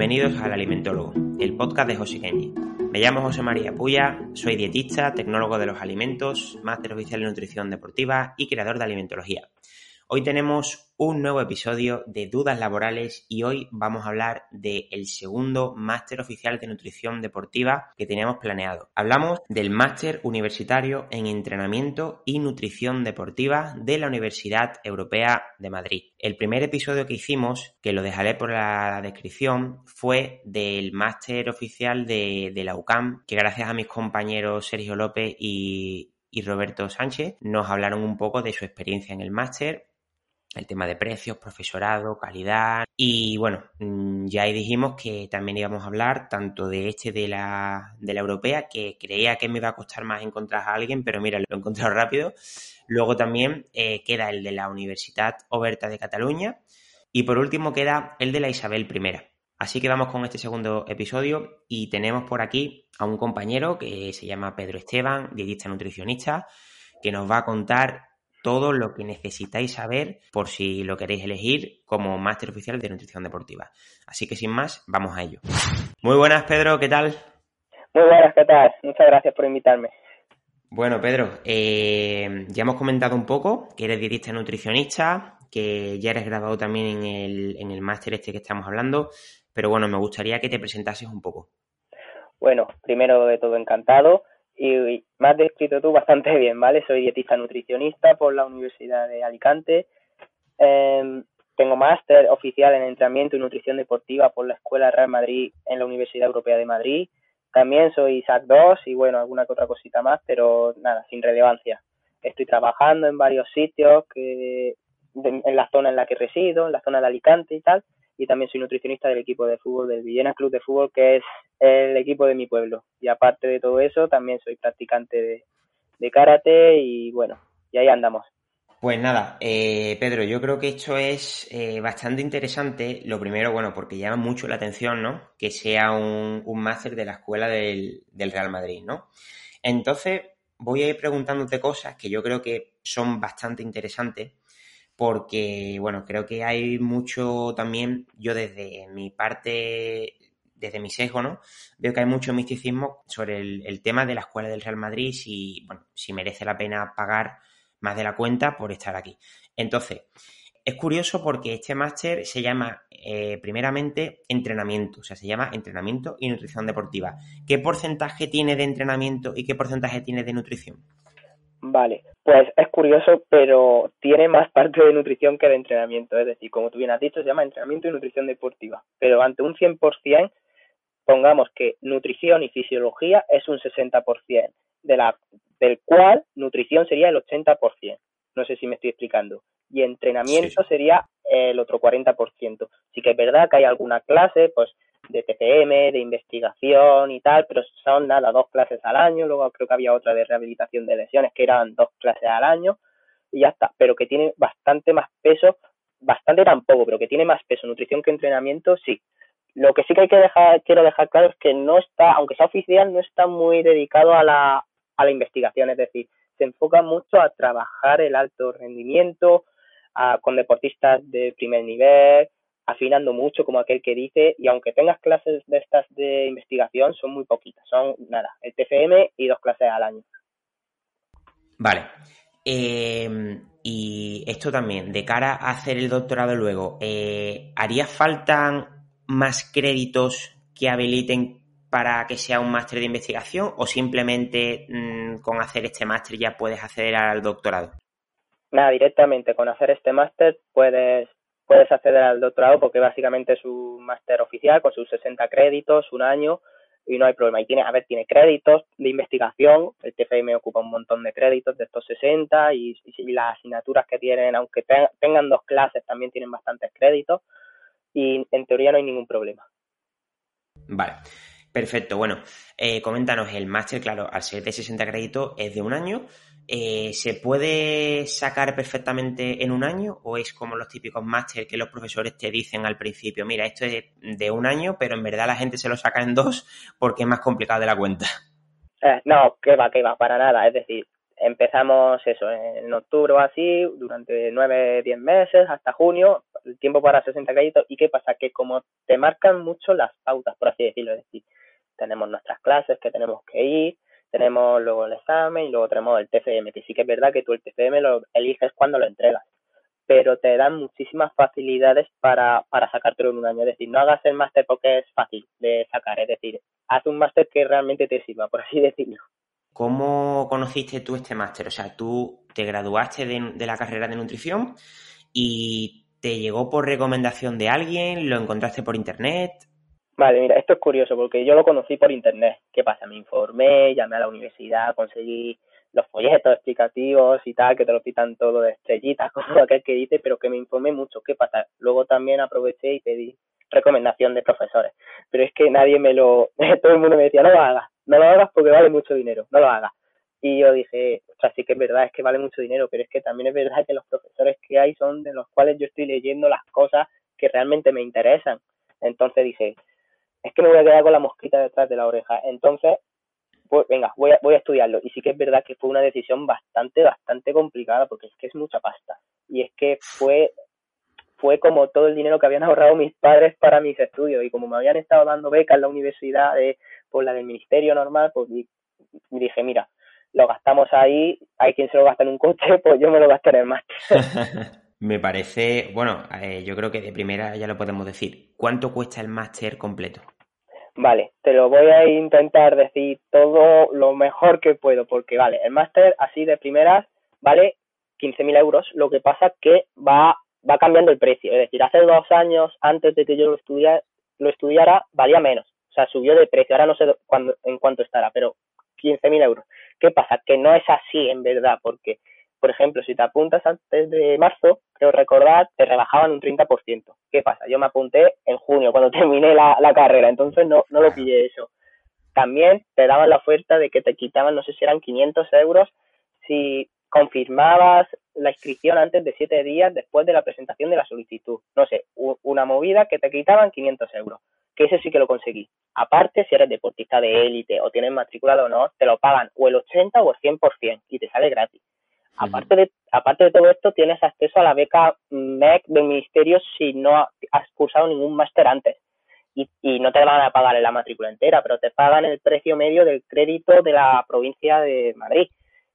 bienvenidos al Alimentólogo, el podcast de José Kenji. Me llamo José María Puya, soy dietista, tecnólogo de los alimentos, máster oficial en nutrición deportiva y creador de alimentología. Hoy tenemos un nuevo episodio de Dudas Laborales y hoy vamos a hablar del segundo máster oficial de nutrición deportiva que teníamos planeado. Hablamos del máster universitario en entrenamiento y nutrición deportiva de la Universidad Europea de Madrid. El primer episodio que hicimos, que lo dejaré por la descripción, fue del máster oficial de, la UCAM, que gracias a mis compañeros Sergio López y Roberto Sánchez nos hablaron un poco de su experiencia en el máster el tema de precios, profesorado, calidad. Y bueno, mm, ya ahí dijimos que también íbamos a hablar tanto de este de la, de la europea, que creía que me iba a costar más encontrar a alguien, pero mira, lo he encontrado rápido. Luego también eh, queda el de la Universidad Oberta de Cataluña. Y por último queda el de la Isabel I. Así que vamos con este segundo episodio y tenemos por aquí a un compañero que se llama Pedro Esteban, dietista nutricionista, que nos va a contar todo lo que necesitáis saber por si lo queréis elegir como máster oficial de nutrición deportiva. Así que sin más, vamos a ello. Muy buenas, Pedro, ¿qué tal? Muy buenas, ¿qué tal? Muchas gracias por invitarme. Bueno, Pedro, eh, ya hemos comentado un poco que eres dietista nutricionista, que ya eres graduado también en el, en el máster este que estamos hablando, pero bueno, me gustaría que te presentases un poco. Bueno, primero de todo encantado y me has descrito tú bastante bien, ¿vale? Soy dietista nutricionista por la Universidad de Alicante. Eh, tengo máster oficial en entrenamiento y nutrición deportiva por la Escuela Real Madrid en la Universidad Europea de Madrid. También soy SAC 2 y bueno, alguna que otra cosita más, pero nada, sin relevancia. Estoy trabajando en varios sitios que en la zona en la que resido, en la zona de Alicante y tal, y también soy nutricionista del equipo de fútbol del Villena Club de Fútbol, que es el equipo de mi pueblo. Y aparte de todo eso, también soy practicante de, de karate y bueno, y ahí andamos. Pues nada, eh, Pedro, yo creo que esto es eh, bastante interesante. Lo primero, bueno, porque llama mucho la atención, ¿no? Que sea un, un máster de la escuela del, del Real Madrid, ¿no? Entonces, voy a ir preguntándote cosas que yo creo que son bastante interesantes porque, bueno, creo que hay mucho también, yo desde mi parte, desde mi sesgo, ¿no? Veo que hay mucho misticismo sobre el, tema de la escuela del Real Madrid, si, bueno, si merece la pena pagar más de la cuenta por estar aquí. Entonces, es curioso porque este máster se llama, eh, primeramente, entrenamiento, o sea, se llama entrenamiento y nutrición deportiva. ¿Qué porcentaje tiene de entrenamiento y qué porcentaje tiene de nutrición? Vale, pues es curioso, pero tiene más parte de nutrición que de entrenamiento. Es decir, como tú bien has dicho, se llama entrenamiento y nutrición deportiva. Pero ante un 100%, pongamos que nutrición y fisiología es un 60%, de la, del cual nutrición sería el 80%. No sé si me estoy explicando. Y entrenamiento sí. sería el otro 40%. Sí que es verdad que hay alguna clase, pues de TCM, de investigación y tal, pero son nada, dos clases al año, luego creo que había otra de rehabilitación de lesiones que eran dos clases al año y ya está, pero que tiene bastante más peso, bastante tampoco, pero que tiene más peso nutrición que entrenamiento, sí. Lo que sí que hay que dejar, quiero dejar claro es que no está, aunque sea oficial, no está muy dedicado a la, a la investigación, es decir, se enfoca mucho a trabajar el alto rendimiento, a, con deportistas de primer nivel, afinando mucho, como aquel que dice, y aunque tengas clases de estas de investigación, son muy poquitas, son nada, el TFM y dos clases al año. Vale. Eh, y esto también, de cara a hacer el doctorado luego, eh, ¿haría falta más créditos que habiliten para que sea un máster de investigación o simplemente mmm, con hacer este máster ya puedes acceder al doctorado? Nada, directamente con hacer este máster puedes puedes acceder al doctorado porque básicamente es un máster oficial con sus 60 créditos, un año, y no hay problema. Y tiene, a ver, tiene créditos de investigación, el TFM ocupa un montón de créditos de estos 60 y, las asignaturas que tienen, aunque tengan dos clases, también tienen bastantes créditos y en teoría no hay ningún problema. Vale. Perfecto, bueno, eh, coméntanos, el máster, claro, al ser de 60 créditos es de un año, eh, ¿se puede sacar perfectamente en un año o es como los típicos máster que los profesores te dicen al principio, mira, esto es de un año, pero en verdad la gente se lo saca en dos porque es más complicado de la cuenta? Eh, no, que va, que va, para nada, es decir, empezamos eso en octubre o así, durante nueve, diez meses, hasta junio, el tiempo para 60 créditos, ¿y qué pasa? Que como te marcan mucho las pautas, por así decirlo, es decir, tenemos nuestras clases que tenemos que ir, tenemos luego el examen y luego tenemos el TFM, que sí que es verdad que tú el TFM lo eliges cuando lo entregas, pero te dan muchísimas facilidades para, para sacártelo en un año. Es decir, no hagas el máster porque es fácil de sacar, es decir, haz un máster que realmente te sirva, por así decirlo. ¿Cómo conociste tú este máster? O sea, tú te graduaste de, de la carrera de nutrición y te llegó por recomendación de alguien, lo encontraste por internet. Vale, mira, esto es curioso porque yo lo conocí por internet. ¿Qué pasa? Me informé, llamé a la universidad, conseguí los folletos explicativos y tal, que te lo citan todo de estrellitas, como aquel que dice, pero que me informé mucho. ¿Qué pasa? Luego también aproveché y pedí recomendación de profesores. Pero es que nadie me lo... Todo el mundo me decía, no lo hagas, no lo hagas porque vale mucho dinero, no lo hagas. Y yo dije, o sea, sí que es verdad, es que vale mucho dinero, pero es que también es verdad que los profesores que hay son de los cuales yo estoy leyendo las cosas que realmente me interesan. Entonces dije, es que me voy a quedar con la mosquita detrás de la oreja. Entonces, pues venga, voy a, voy a estudiarlo. Y sí que es verdad que fue una decisión bastante, bastante complicada, porque es que es mucha pasta. Y es que fue, fue como todo el dinero que habían ahorrado mis padres para mis estudios. Y como me habían estado dando becas en la universidad, de, pues la del ministerio normal, pues dije, mira, lo gastamos ahí, hay quien se lo gasta en un coche, pues yo me lo gasto en máster. Me parece, bueno, eh, yo creo que de primera ya lo podemos decir. ¿Cuánto cuesta el máster completo? Vale, te lo voy a intentar decir todo lo mejor que puedo, porque vale, el máster así de primeras vale 15.000 euros, lo que pasa que va, va cambiando el precio, es decir, hace dos años antes de que yo lo, lo estudiara valía menos, o sea, subió de precio, ahora no sé cuándo, en cuánto estará, pero 15.000 euros. ¿Qué pasa? Que no es así en verdad, porque por ejemplo, si te apuntas antes de marzo, creo recordar, te rebajaban un 30%. ¿Qué pasa? Yo me apunté en junio, cuando terminé la, carrera, entonces no, no lo pillé eso. También te daban la oferta de que te quitaban, no sé si eran 500 euros, si confirmabas la inscripción antes de 7 días después de la presentación de la solicitud. No sé, una movida que te quitaban 500 euros. Que ese sí que lo conseguí. Aparte, si eres deportista de élite o tienes matriculado o no, te lo pagan o el 80 o el 100% y te sale gratis. Aparte de, aparte de todo esto, tienes acceso a la beca MEC del Ministerio si no has cursado ningún máster antes. Y, y no te van a pagar en la matrícula entera, pero te pagan el precio medio del crédito de la provincia de Madrid.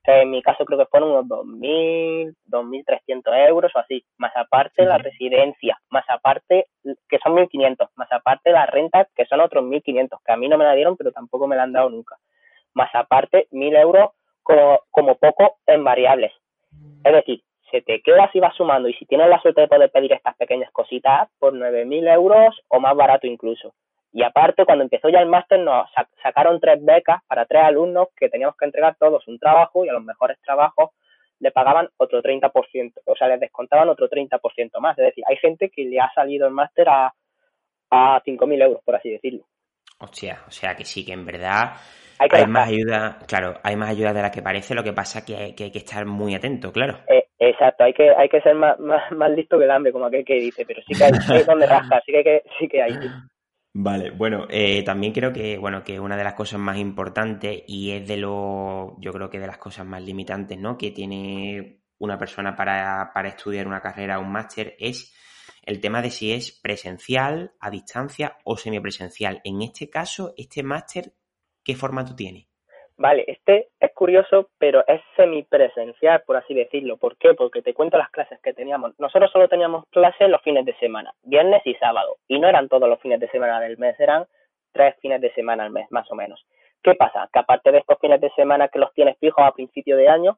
en mi caso creo que fueron unos 2.000, 2.300 euros o así, más aparte la residencia, más aparte, que son 1.500, más aparte la renta, que son otros 1.500, que a mí no me la dieron, pero tampoco me la han dado nunca. Más aparte, 1.000 euros como, como poco en variables. Es decir, se te queda si vas sumando y si tienes la suerte de poder pedir estas pequeñas cositas por 9.000 euros o más barato incluso. Y aparte, cuando empezó ya el máster, nos sacaron tres becas para tres alumnos que teníamos que entregar todos un trabajo y a los mejores trabajos le pagaban otro 30%, o sea, les descontaban otro 30% más. Es decir, hay gente que le ha salido el máster a, a 5.000 euros, por así decirlo. Hostia, o sea que sí, que en verdad hay, más ayuda, claro, hay más ayuda de la que parece, lo que pasa que hay que, hay que estar muy atento, claro. Eh, exacto, hay que, hay que ser más, más, listo que el hambre, como aquel que dice, pero sí que hay, donde rascar, sí que, sí que hay. Vale, bueno, eh, también creo que, bueno, que una de las cosas más importantes y es de lo, yo creo que de las cosas más limitantes, ¿no? Que tiene una persona para, para estudiar una carrera, un máster, es el tema de si es presencial, a distancia o semipresencial. En este caso, este máster, ¿qué formato tiene? Vale, este es curioso, pero es semipresencial, por así decirlo. ¿Por qué? Porque te cuento las clases que teníamos. Nosotros solo teníamos clases los fines de semana, viernes y sábado. Y no eran todos los fines de semana del mes, eran tres fines de semana al mes, más o menos. ¿Qué pasa? Que aparte de estos fines de semana que los tienes fijos a principio de año,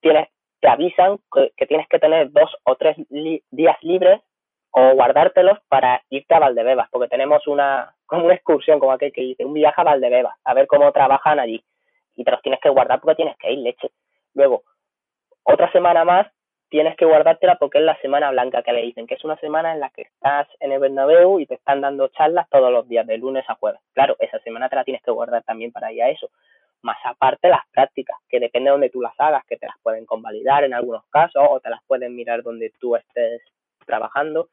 tienes, te avisan que, tienes que tener dos o tres días libres o guardártelos para irte a Valdebebas, porque tenemos una, como una excursión, como aquel que dice, un viaje a Valdebebas, a ver cómo trabajan allí. Y te los tienes que guardar porque tienes que ir, leche. Luego, otra semana más tienes que guardártela porque es la semana blanca que le dicen, que es una semana en la que estás en el Bernabéu y te están dando charlas todos los días, de lunes a jueves. Claro, esa semana te la tienes que guardar también para ir a eso. Más aparte las prácticas, que depende de donde tú las hagas, que te las pueden convalidar en algunos casos o te las pueden mirar donde tú estés trabajando.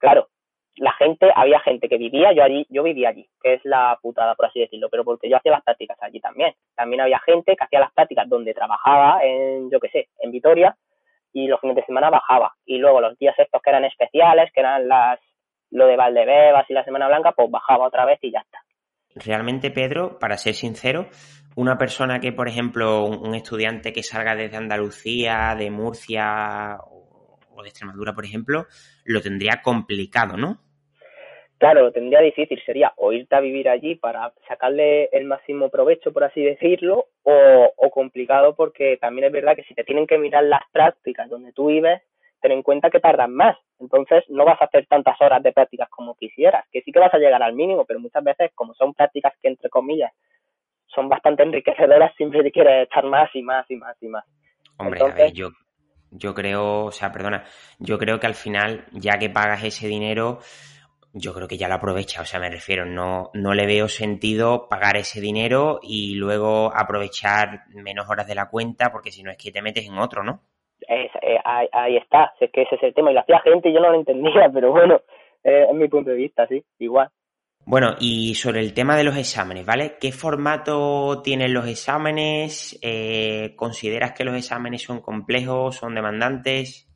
Claro, la gente, había gente que vivía, yo allí, yo vivía allí, que es la putada, por así decirlo, pero porque yo hacía las prácticas allí también. También había gente que hacía las prácticas donde trabajaba, en, yo qué sé, en Vitoria, y los fines de semana bajaba. Y luego los días estos que eran especiales, que eran las lo de Valdebebas y la Semana Blanca, pues bajaba otra vez y ya está. Realmente, Pedro, para ser sincero, una persona que, por ejemplo, un estudiante que salga desde Andalucía, de Murcia o de Extremadura, por ejemplo, lo tendría complicado, ¿no? Claro, lo tendría difícil, sería o irte a vivir allí para sacarle el máximo provecho, por así decirlo, o, o complicado porque también es verdad que si te tienen que mirar las prácticas donde tú vives, ten en cuenta que tardan más. Entonces no vas a hacer tantas horas de prácticas como quisieras, que sí que vas a llegar al mínimo, pero muchas veces como son prácticas que entre comillas son bastante enriquecedoras, siempre te quieres echar más y más y más y más. Hombre, a ver, yo, yo creo, o sea, perdona, yo creo que al final, ya que pagas ese dinero, yo creo que ya lo aprovecha, o sea, me refiero, no, no le veo sentido pagar ese dinero y luego aprovechar menos horas de la cuenta, porque si no es que te metes en otro, ¿no? Es, eh, ahí, está, es que ese es el tema, y lo hacía gente y yo no lo entendía, pero bueno, eh, es mi punto de vista, sí, igual. Bueno, y sobre el tema de los exámenes, ¿vale? ¿Qué formato tienen los exámenes? Eh, ¿Consideras que los exámenes son complejos, son demandantes?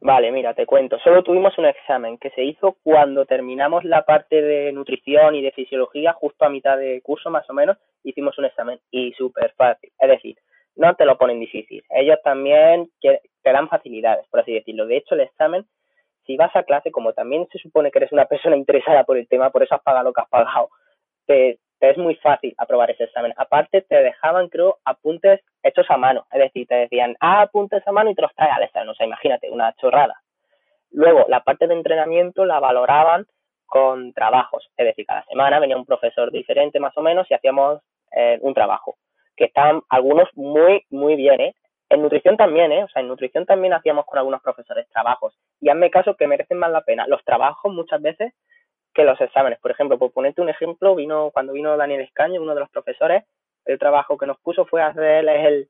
Vale, mira, te cuento. Solo tuvimos un examen que se hizo cuando terminamos la parte de nutrición y de fisiología, justo a mitad de curso más o menos, hicimos un examen y súper fácil. Es decir, no te lo ponen difícil. Ellos también te dan facilidades, por así decirlo. De hecho, el examen, si vas a clase, como también se supone que eres una persona interesada por el tema, por eso has pagado lo que has pagado, te, es muy fácil aprobar ese examen. Aparte, te dejaban, creo, apuntes hechos a mano. Es decir, te decían, ah, apuntes a mano y te los trae al examen. O sea, imagínate, una chorrada. Luego, la parte de entrenamiento la valoraban con trabajos. Es decir, cada semana venía un profesor diferente más o menos y hacíamos eh, un trabajo. Que estaban algunos muy, muy bien, ¿eh? En nutrición también, ¿eh? O sea, en nutrición también hacíamos con algunos profesores trabajos. Y hazme caso que merecen más la pena. Los trabajos muchas veces que los exámenes. Por ejemplo, por ponerte un ejemplo, vino cuando vino Daniel Escaño, uno de los profesores, el trabajo que nos puso fue hacer el,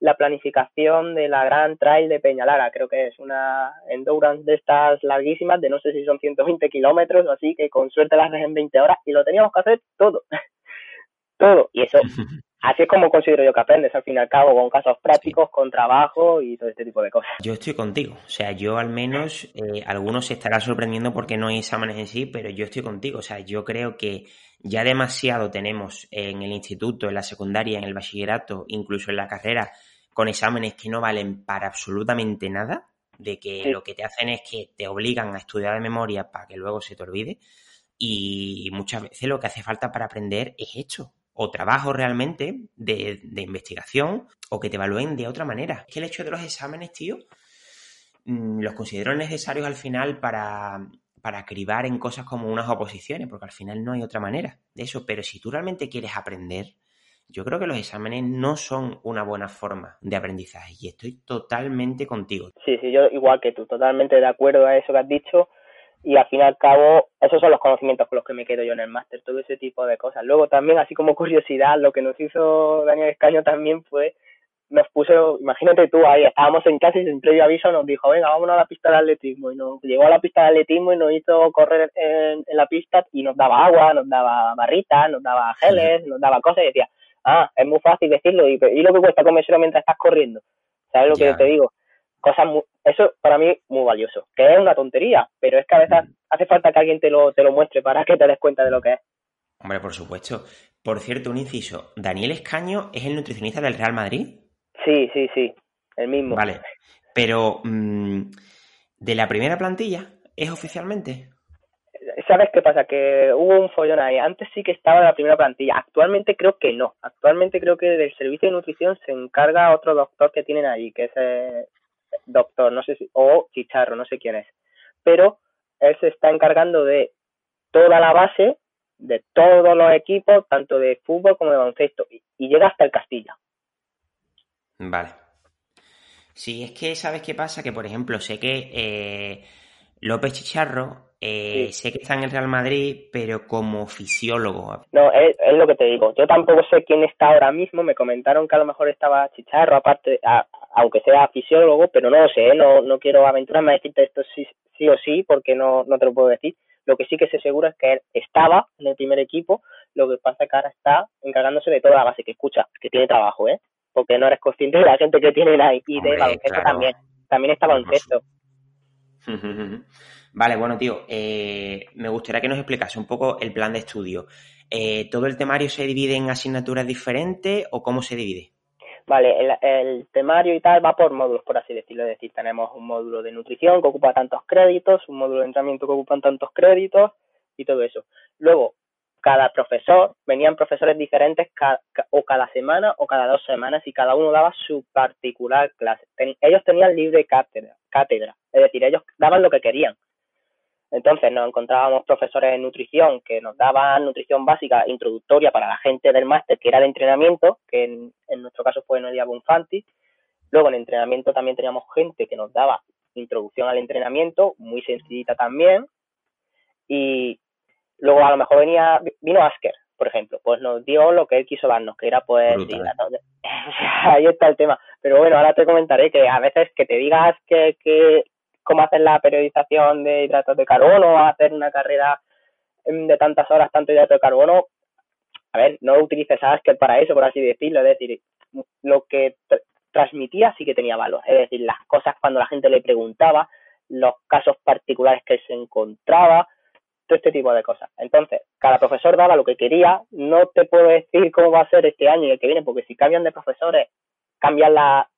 la planificación de la Gran Trail de Peñalara. Creo que es una endurance de estas larguísimas, de no sé si son 120 kilómetros o así, que con suerte las dejen en 20 horas y lo teníamos que hacer todo. todo. Y eso así es como considero yo que aprendes, al fin y al cabo, con casos prácticos, con trabajo y todo este tipo de cosas. Yo estoy contigo, o sea, yo al menos, eh, algunos se estará sorprendiendo porque no hay exámenes en sí, pero yo estoy contigo, o sea, yo creo que ya demasiado tenemos en el instituto, en la secundaria, en el bachillerato, incluso en la carrera, con exámenes que no valen para absolutamente nada, de que lo que te hacen es que te obligan a estudiar de memoria para que luego se te olvide. Y muchas veces lo que hace falta para aprender es esto, o trabajo realmente de, investigación o que te evalúen de otra manera. Es que el hecho de los exámenes, tío, mm, los considero necesarios al final para, para cribar en cosas como unas oposiciones, porque al final no hay otra manera de eso. Pero si tú realmente quieres aprender, yo creo que los exámenes no son una buena forma de aprendizaje y estoy totalmente contigo. Sí, sí, yo igual que tú, totalmente de acuerdo a eso que has dicho y al fin y al cabo esos son los conocimientos con los que me quedo yo en el máster, todo ese tipo de cosas. Luego también, así como curiosidad, lo que nos hizo Daniel Escaño también fue, nos puso, imagínate tú ahí, estábamos en clase y sin previo aviso nos dijo, venga, vámonos a la pista de atletismo y nos llevó a la pista de atletismo y nos hizo correr en, la pista y nos daba agua, nos daba barritas, nos daba geles, nos daba cosas y decía, ah, es muy fácil decirlo y, y lo que cuesta comérselo mientras estás corriendo. ¿Sabes lo que te digo? Cosas eso para mí muy valioso, que es una tontería, pero es que a veces hace falta que alguien te lo, te lo muestre para que te des cuenta de lo que es. Hombre, por supuesto. Por cierto, un inciso, ¿Daniel Escaño es el nutricionista del Real Madrid? Sí, sí, sí, el mismo. Vale, pero mm, ¿de la primera plantilla es oficialmente? ¿Sabes qué pasa? Que hubo un follón ahí. Antes sí que estaba en la primera plantilla. Actualmente creo que no. Actualmente creo que del servicio de nutrición se encarga otro doctor que tienen ahí, que es eh, doctor, no sé si, o Chicharro, no sé quién es. Pero él se está encargando de toda la base de todos los equipos, tanto de fútbol como de baloncesto, y, llega hasta el Castilla. Vale. Sí, es que, ¿sabes qué pasa? Que, por ejemplo, sé que eh, López Chicharro, eh, sé que está en el Real Madrid, pero como fisiólogo. No, es, lo que te digo. Yo tampoco sé quién está ahora mismo. Me comentaron que a lo mejor estaba Chicharro, aparte, aunque sea fisiólogo, pero no lo sé. ¿eh? No, no quiero aventurarme a decirte esto sí, sí o sí, porque no, no te lo puedo decir. Lo que sí que se seguro es que él estaba en el primer equipo, lo que pasa es que ahora está encargándose de toda la base, que escucha, que tiene trabajo, ¿eh? Porque no eres consciente de la gente que tienen ahí y de baloncesto también. También está baloncesto. Vale, bueno, tío, eh, me gustaría que nos explicase un poco el plan de estudio. Eh, ¿Todo el temario se divide en asignaturas diferentes o cómo se divide? Vale, el, temario y tal va por módulos, por así decirlo. Es decir, tenemos un módulo de nutrición que ocupa tantos créditos, un módulo de entrenamiento que ocupa tantos créditos y todo eso. Luego, cada profesor, venían profesores diferentes o cada semana o cada dos semanas y cada uno daba su particular clase. ellos tenían libre cátedra, cátedra, es decir, ellos daban lo que querían. Entonces nos encontrábamos profesores de nutrición que nos daban nutrición básica introductoria para la gente del máster, que era de entrenamiento, que en, nuestro caso fue Noelia Bonfanti. Luego en entrenamiento también teníamos gente que nos daba introducción al entrenamiento, muy sencillita también. Y luego a lo mejor venía, vino Asker, por ejemplo, pues nos dio lo que él quiso darnos, que era pues ahí está el tema. Pero bueno, ahora te comentaré que a veces que te digas que, que cómo hacer la periodización de hidratos de carbono, hacer una carrera em, de tantas horas, tanto hidrato de carbono, a ver, no utilices Asker para eso, por así decirlo, es decir, lo que transmitía sí que tenía valor, es decir, las cosas cuando la gente le preguntaba, los casos particulares que se encontraba, todo este tipo de cosas. Entonces, cada profesor daba lo que quería, no te puedo decir cómo va a ser este año y el que viene, porque si cambian de profesores, cambian la,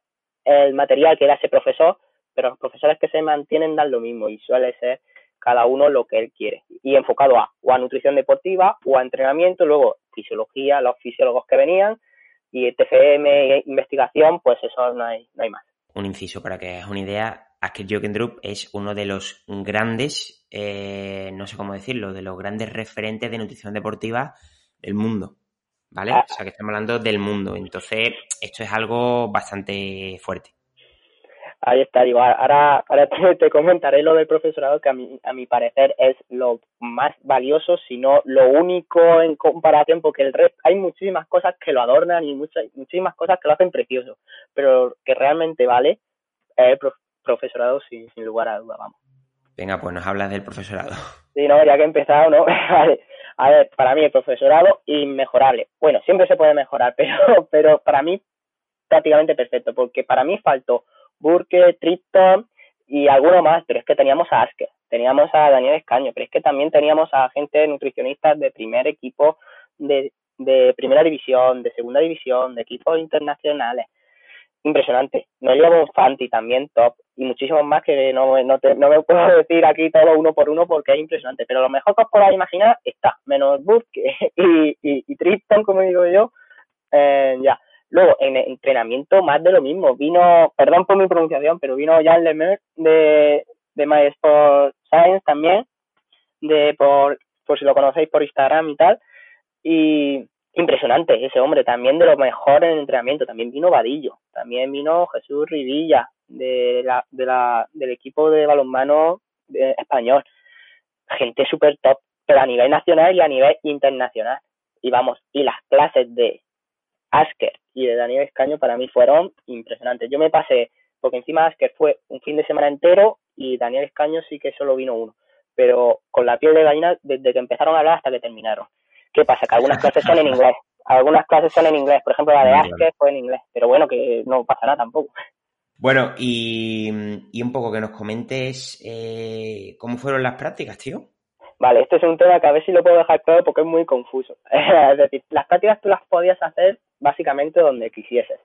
el material que era ese profesor, pero los profesores que se mantienen dan lo mismo y suele ser cada uno lo que él quiere y enfocado a o a nutrición deportiva o a entrenamiento, luego fisiología, los fisiólogos que venían y TFM investigación, pues eso no hay, no hay más. Un inciso para que es una idea, Asker Jokendrup es uno de los grandes, eh, no sé cómo decirlo, de los grandes referentes de nutrición deportiva del mundo, ¿vale? Ah. O sea que estamos hablando del mundo, entonces esto es algo bastante fuerte. Ahí está, digo, ahora, ahora te, comentaré lo del profesorado que a mi, a mi parecer es lo más valioso, sino lo único en comparación, porque el resto, hay muchísimas cosas que lo adornan y muchas, muchísimas cosas que lo hacen precioso, pero que realmente vale es el profesorado sin, sin lugar a duda, vamos. Venga, pues nos hablas del profesorado. Sí, no, ya que he empezado, ¿no? vale. A ver, para mí el profesorado inmejorable. Bueno, siempre se puede mejorar, pero, pero para mí prácticamente perfecto, porque para mí faltó Burke, Tripton y alguno más, pero es que teníamos a Asker, teníamos a Daniel Escaño, pero es que también teníamos a gente nutricionistas de primer equipo de, de primera división, de segunda división, de equipos internacionales. Impresionante. Noelia Bonfanti también top y muchísimos más que no, no, no me puedo decir aquí todo uno por uno porque es impresionante. Pero lo mejor que os podáis imaginar está, menos y, y, y Tristan, como digo yo, eh, ya. Luego, en entrenamiento, más de lo mismo. Vino, perdón por mi pronunciación, pero vino Jan Lemer de, de My Sport Science también, de por, por si lo conocéis por Instagram y tal. Y impresionante ese hombre, también de lo mejor en entrenamiento. También vino Vadillo, también vino Jesús Rivilla de la, de la, del equipo de balonmano eh, español. Gente súper top, pero a nivel nacional y a nivel internacional. Y vamos, y las clases de Asker y de Daniel Escaño para mí fueron impresionantes. Yo me pasé, porque encima Asker fue un fin de semana entero y Daniel Escaño sí que solo vino uno, pero con la piel de gallina desde que empezaron a hablar hasta que terminaron. ¿Qué pasa? Que algunas clases son en inglés, algunas clases son en inglés, por ejemplo la de Asker fue en inglés, pero bueno, que no pasa nada tampoco. Bueno, y, un poco que nos comentes eh, cómo fueron las prácticas, tío. Vale, este es un tema que a ver si lo puedo dejar claro porque es muy confuso. es decir, las prácticas tú las podías hacer básicamente donde quisieses.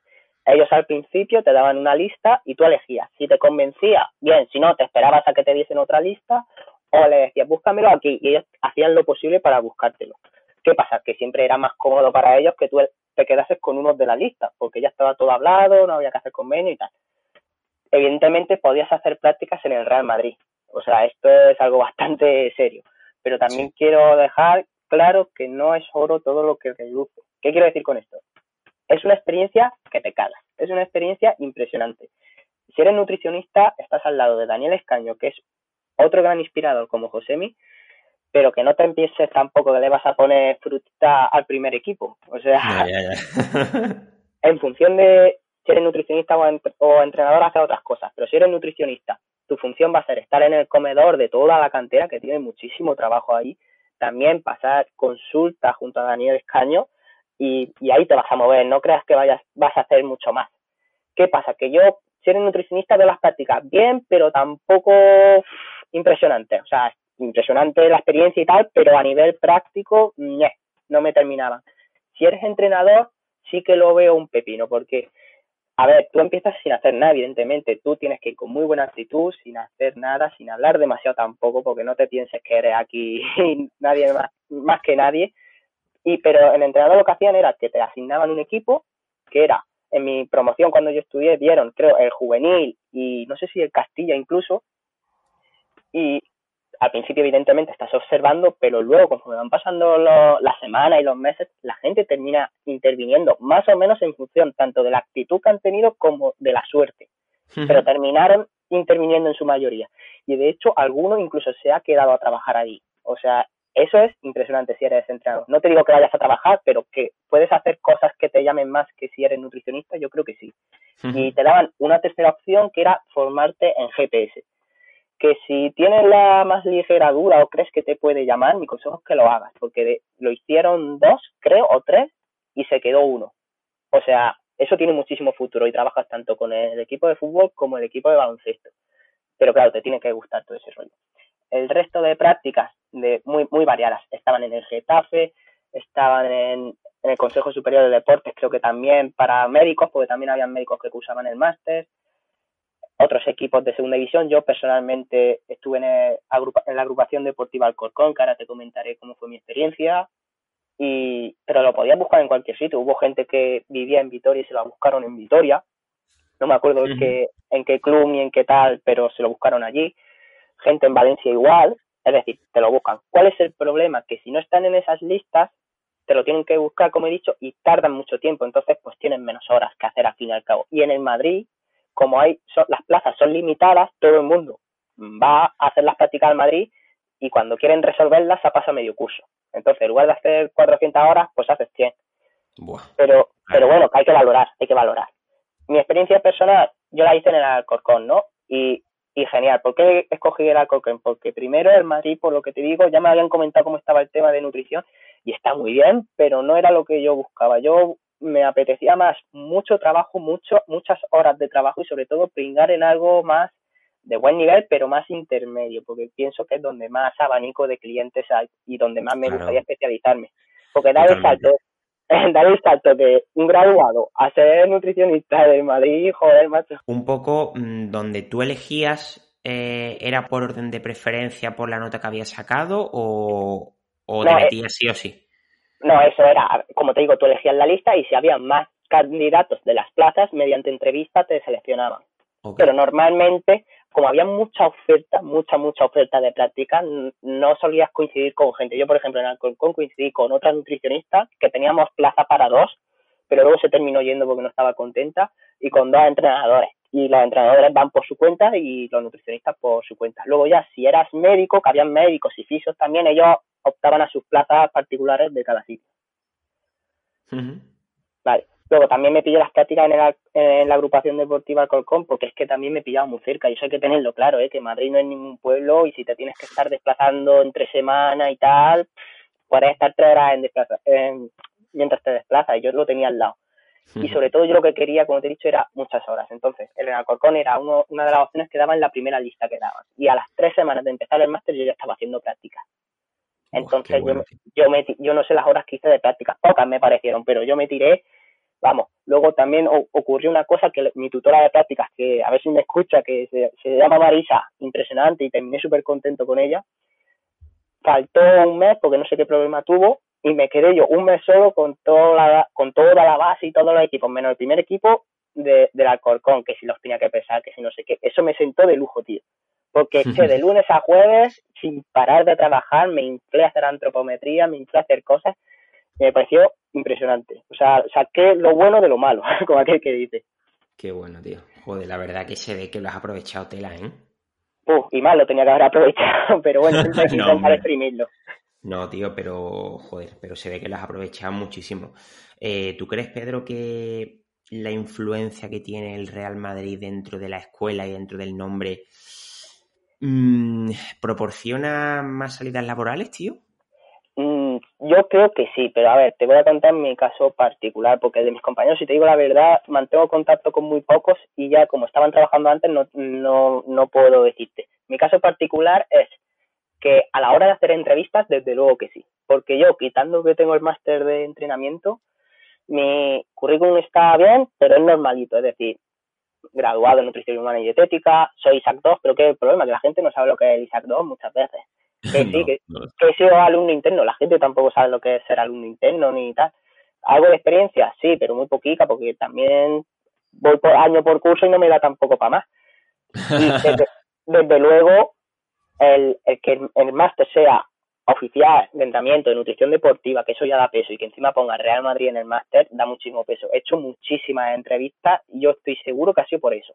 Ellos al principio te daban una lista y tú elegías. Si te convencía, bien, si no, te esperabas a que te diesen otra lista o le decías, búscamelo aquí y ellos hacían lo posible para buscártelo. ¿Qué pasa? Que siempre era más cómodo para ellos que tú te quedases con unos de la lista, porque ya estaba todo hablado, no había que hacer convenio y tal. Evidentemente podías hacer prácticas en el Real Madrid, O sea, esto es algo bastante serio. Pero también quiero dejar claro que no es oro todo lo que reluce. ¿Qué quiero decir con esto? Es una experiencia que te cagas, es una experiencia impresionante. Si eres nutricionista, estás al lado de Daniel Escaño, que es otro gran inspirador como Josemi, pero que no te empieces tampoco que le vas a poner fruta al primer equipo. O sea, en función de si eres nutricionista o, entrenador, hace otras cosas, pero si eres nutricionista, tu función va a ser estar en el comedor de toda la cantera, que tiene muchísimo trabajo ahí, también pasar consultas junto a Daniel Escaño y, ahí te vas a mover, no creas que vayas, vas a hacer mucho más. ¿Qué pasa? Que yo, si eres nutricionista, veo las prácticas bien, pero tampoco impresionante. O sea, impresionante la experiencia y tal, pero a nivel práctico, no me terminaban. Si eres entrenador, sí que lo veo un pepino, porque a ver, tú empiezas sin hacer nada, evidentemente. Tú tienes que ir con muy buena actitud, sin hacer nada, sin hablar demasiado tampoco, porque no te pienses que eres aquí nadie más, más que nadie. Y, pero el entrenador lo que hacían era que te asignaban un equipo, que era, en mi promoción cuando yo estudié, dieron, creo, el juvenil y no sé si el Castilla incluso. Y al principio evidentemente estás observando, pero luego conforme van pasando las semanas y los meses, la gente termina interviniendo más o menos en función tanto de la actitud que han tenido como de la suerte. Pero terminaron interviniendo en su mayoría. Y de hecho, alguno incluso se ha quedado a trabajar ahí. O sea, eso es impresionante si eres entrenador. No te digo que vayas a trabajar, pero que puedes hacer cosas que te llamen más que si eres nutricionista, yo creo que sí. Y te daban una tercera opción que era formarte en GPS que si tienes la más ligera duda o crees que te puede llamar, mi consejo es que lo hagas, porque lo hicieron dos, creo, o tres, y se quedó uno. O sea, eso tiene muchísimo futuro y trabajas tanto con el equipo de fútbol como el equipo de baloncesto. Pero claro, te tiene que gustar todo ese rollo. El resto de prácticas, de muy, muy variadas, estaban en el Getafe, estaban en, en el Consejo Superior de Deportes, creo que también para médicos, porque también habían médicos que usaban el máster, otros equipos de segunda división. Yo personalmente estuve en, en la agrupación deportiva Alcorcón, que ahora te comentaré cómo fue mi experiencia. Y, pero lo podías buscar en cualquier sitio. Hubo gente que vivía en Vitoria y se la buscaron en Vitoria. No me acuerdo en, qué, en qué club ni en qué tal, pero se lo buscaron allí. Gente en Valencia igual. Es decir, te lo buscan. ¿Cuál es el problema? Que si no están en esas listas, te lo tienen que buscar, como he dicho, y tardan mucho tiempo. Entonces, pues tienen menos horas que hacer al fin y al cabo. Y en el Madrid, como hay las plazas son limitadas, todo el mundo va a hacer las prácticas al Madrid y cuando quieren resolverlas se pasa medio curso. Entonces, en lugar de hacer 400 horas, pues haces 100. Pero, pero bueno, que hay que valorar, hay que valorar. Mi experiencia personal, yo la hice en el Alcorcón, ¿no? Y, y genial. ¿Por qué escogí el Alcorcón? Porque primero el Madrid, por lo que te digo, ya me habían comentado cómo estaba el tema de nutrición y está muy bien, pero no era lo que yo buscaba. Yo me apetecía más mucho trabajo, mucho, muchas horas de trabajo y sobre todo pringar en algo más de buen nivel, pero más intermedio, porque pienso que es donde más abanico de clientes hay y donde más me gustaría especializarme. Porque dar el salto, dar el salto de un graduado a ser nutricionista de Madrid, joder, macho. Un poco mm, donde tú elegías eh, era por orden de preferencia por la nota que habías sacado o, o te eh, metías sí o sí. No, eso era, como te digo, tú elegías la lista y si había más candidatos de las plazas, mediante entrevista te seleccionaban. Pero normalmente, como había mucha oferta, mucha, mucha oferta de práctica, no solías coincidir con gente. Yo, por ejemplo, en Alcorcón coincidí con otra nutricionista que teníamos plaza para dos, pero luego se terminó yendo porque no estaba contenta, y con dos entrenadores. Y los entrenadores van por su cuenta y los nutricionistas por su cuenta. Luego ya, si eras médico, que habían médicos y fisios también, ellos optaban a sus plazas particulares de cada sitio. Vale. Luego también me pillé las prácticas en, la agrupación deportiva Alcorcón porque es que también me pillaba muy cerca y eso hay que tenerlo claro, ¿eh? que Madrid no es ningún pueblo y si te tienes que estar desplazando entre semana y tal, puedes estar tres horas en desplaza, mientras te desplazas y yo lo tenía al lado. Y sobre todo yo lo que quería, como te he dicho, era muchas horas. Entonces, el Alcorcón era uno, una de las opciones que daba en la primera lista que daban. Y a las tres semanas de empezar el máster yo ya estaba haciendo prácticas. Entonces yo, yo, me, yo no sé las horas que hice de prácticas, pocas me parecieron, pero yo me tiré, vamos, luego también ocurrió una cosa que mi tutora de prácticas, que a ver si me escucha, que se, se llama Marisa, impresionante y terminé súper contento con ella, faltó un mes porque no sé qué problema tuvo y me quedé yo un mes solo con toda la, con toda la base y todos los equipos, menos el primer equipo de, del Alcorcón, que si los tenía que pesar, que si no sé qué. Eso me sentó de lujo, tío. porque eché de lunes a jueves sin parar de trabajar, me inflé a hacer antropometría, me inflé a hacer cosas, y me pareció impresionante. O sea, saqué lo bueno de lo malo, como aquel que dice. Qué bueno, tío. Joder, la verdad que se ve que lo has aprovechado tela, ¿eh? Uf, y mal lo tenía que haber aprovechado, pero bueno, siempre hay que intentar exprimirlo. No, tío, pero joder, pero se ve que lo has aprovechado muchísimo. Eh, ¿Tú crees, Pedro, que la influencia que tiene el Real Madrid dentro de la escuela y dentro del nombre mmm, proporciona más salidas laborales, tío? Mm, yo creo que sí, pero a ver, te voy a contar mi caso particular, porque de mis compañeros, si te digo la verdad, mantengo contacto con muy pocos y ya como estaban trabajando antes no, no, no puedo decirte. Mi caso particular es que a la hora de hacer entrevistas, desde luego que sí, porque yo, quitando que tengo el máster de entrenamiento, mi currículum está bien, pero es normalito, es decir, graduado en nutrición humana y dietética, soy ISAC 2, pero que el problema es que la gente no sabe lo que es el ISAC 2 muchas veces. Que sí, que, he sido alumno interno, la gente tampoco sabe lo que es ser alumno interno ni tal. Algo de experiencia, sí, pero muy poquita, porque también voy por año por curso y no me da tampoco para más. Y desde, luego, el, el que el máster sea oficial de entrenamiento, de nutrición deportiva, que eso ya da peso, y que encima ponga Real Madrid en el máster, da muchísimo peso. He hecho muchísimas entrevistas y yo estoy seguro que ha sido por eso.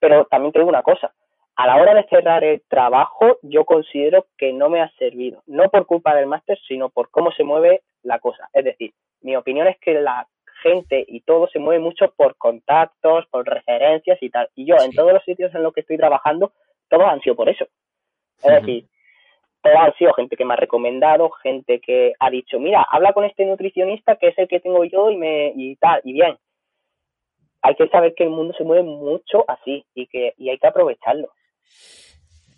Pero también te digo una cosa, a la hora de cerrar el trabajo, yo considero que no me ha servido, no por culpa del máster, sino por cómo se mueve la cosa. Es decir, mi opinión es que la gente y todo se mueve mucho por contactos, por referencias y tal. Y yo, en todos los sitios en los que estoy trabajando, todos han sido por eso. Es decir, todos han sido gente que me ha recomendado, gente que ha dicho, mira, habla con este nutricionista que es el que tengo yo y me y tal, y bien. Hay que saber que el mundo se mueve mucho así y que y hay que aprovecharlo.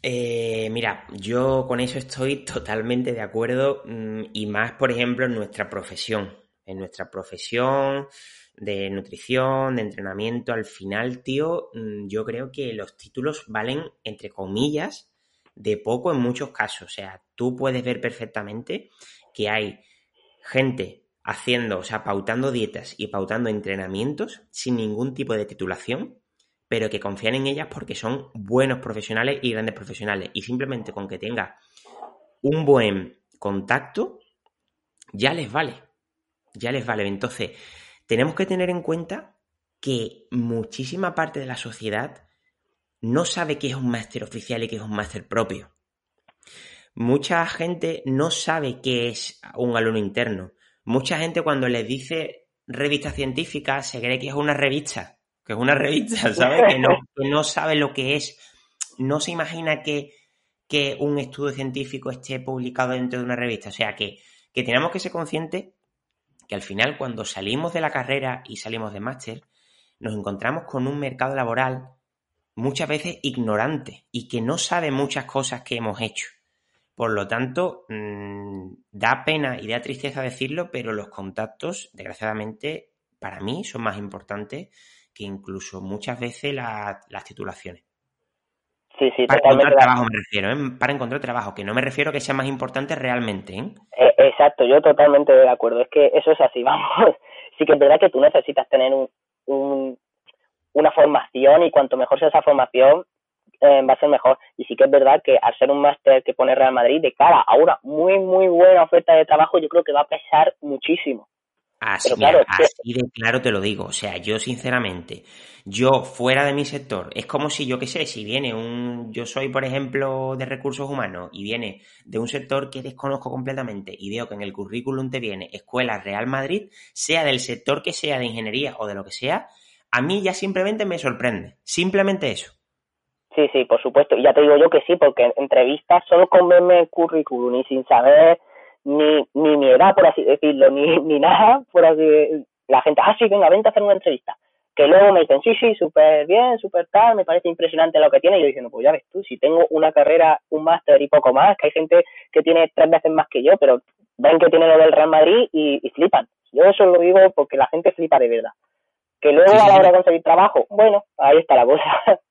Eh, mira, yo con eso estoy totalmente de acuerdo mm, y más, por ejemplo, en nuestra profesión. En nuestra profesión de nutrición, de entrenamiento, al final, tío, mm, yo creo que los títulos valen, entre comillas, de poco en muchos casos. O sea, tú puedes ver perfectamente que hay gente haciendo, o sea, pautando dietas y pautando entrenamientos sin ningún tipo de titulación pero que confían en ellas porque son buenos profesionales y grandes profesionales. Y simplemente con que tenga un buen contacto, ya les vale. Ya les vale. Entonces, tenemos que tener en cuenta que muchísima parte de la sociedad no sabe qué es un máster oficial y qué es un máster propio. Mucha gente no sabe qué es un alumno interno. Mucha gente cuando les dice revista científica se cree que es una revista que es una revista, ¿sabes? Que no, que no sabe lo que es, no se imagina que, que, un estudio científico esté publicado dentro de una revista. O sea, que, que tenemos que ser conscientes que al final cuando salimos de la carrera y salimos de máster, nos encontramos con un mercado laboral muchas veces ignorante y que no sabe muchas cosas que hemos hecho. Por lo tanto, mmm, da pena y da tristeza decirlo, pero los contactos, desgraciadamente, para mí son más importantes que incluso muchas veces las titulaciones. Sí, sí, para encontrar trabajo me refiero, ¿eh? para encontrar trabajo, que no me refiero a que sea más importante realmente. ¿eh? ¿eh? exacto, yo totalmente de acuerdo, es que eso es así, vamos. Sí que es verdad que tú necesitas tener un, una formación y cuanto mejor sea esa formación, eh, va a ser mejor. Y sí que es verdad que al ser un máster que pone Real Madrid de cara a una muy, muy buena oferta de trabajo, yo creo que va a pesar muchísimo. Así, claro, así de claro te lo digo. O sea, yo sinceramente, yo fuera de mi sector, es como si yo qué sé, si viene un, yo soy por ejemplo de recursos humanos y viene de un sector que desconozco completamente y veo que en el currículum te viene Escuela Real Madrid, sea del sector que sea de ingeniería o de lo que sea, a mí ya simplemente me sorprende. Simplemente eso. Sí, sí, por supuesto. Y ya te digo yo que sí, porque entrevistas solo con el currículum y sin saber ni, ni mi edad, por así decirlo, ni, ni nada, por así la gente, ah, sí, venga, vente a hacer una entrevista. Que luego me dicen, sí, sí, súper bien, súper tal, me parece impresionante lo que tiene. Y yo diciendo, pues ya ves tú, si tengo una carrera, un máster y poco más, que hay gente que tiene tres veces más que yo, pero ven que tiene lo del Real Madrid y flipan. Yo eso lo digo porque la gente flipa de verdad. Que luego a la hora de conseguir trabajo, bueno, ahí está la cosa.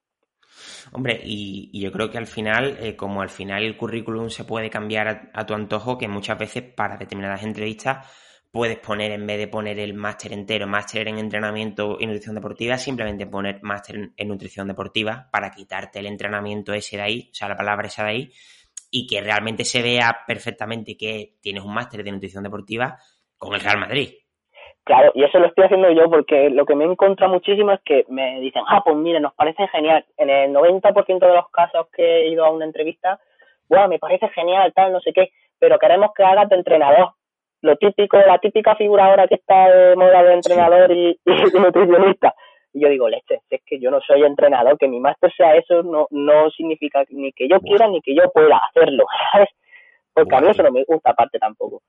Hombre, y, yo creo que al final, eh, como al final el currículum se puede cambiar a, tu antojo, que muchas veces para determinadas entrevistas puedes poner, en vez de poner el máster entero, máster en entrenamiento y nutrición deportiva, simplemente poner máster en, nutrición deportiva para quitarte el entrenamiento ese de ahí, o sea, la palabra esa de ahí, y que realmente se vea perfectamente que tienes un máster de nutrición deportiva con el Real Madrid. Claro, y eso lo estoy haciendo yo porque lo que me he encontrado muchísimo es que me dicen, ah, pues mire, nos parece genial. En el 90% de los casos que he ido a una entrevista, bueno, me parece genial, tal, no sé qué, pero queremos que hagas de entrenador lo típico, la típica figura ahora que está de moda de entrenador y, nutricionista. Y yo digo, leche, es que yo no soy entrenador, que mi máster sea eso no, no significa ni que yo quiera ni que yo pueda hacerlo, ¿sabes? Porque a mí eso no me gusta aparte tampoco.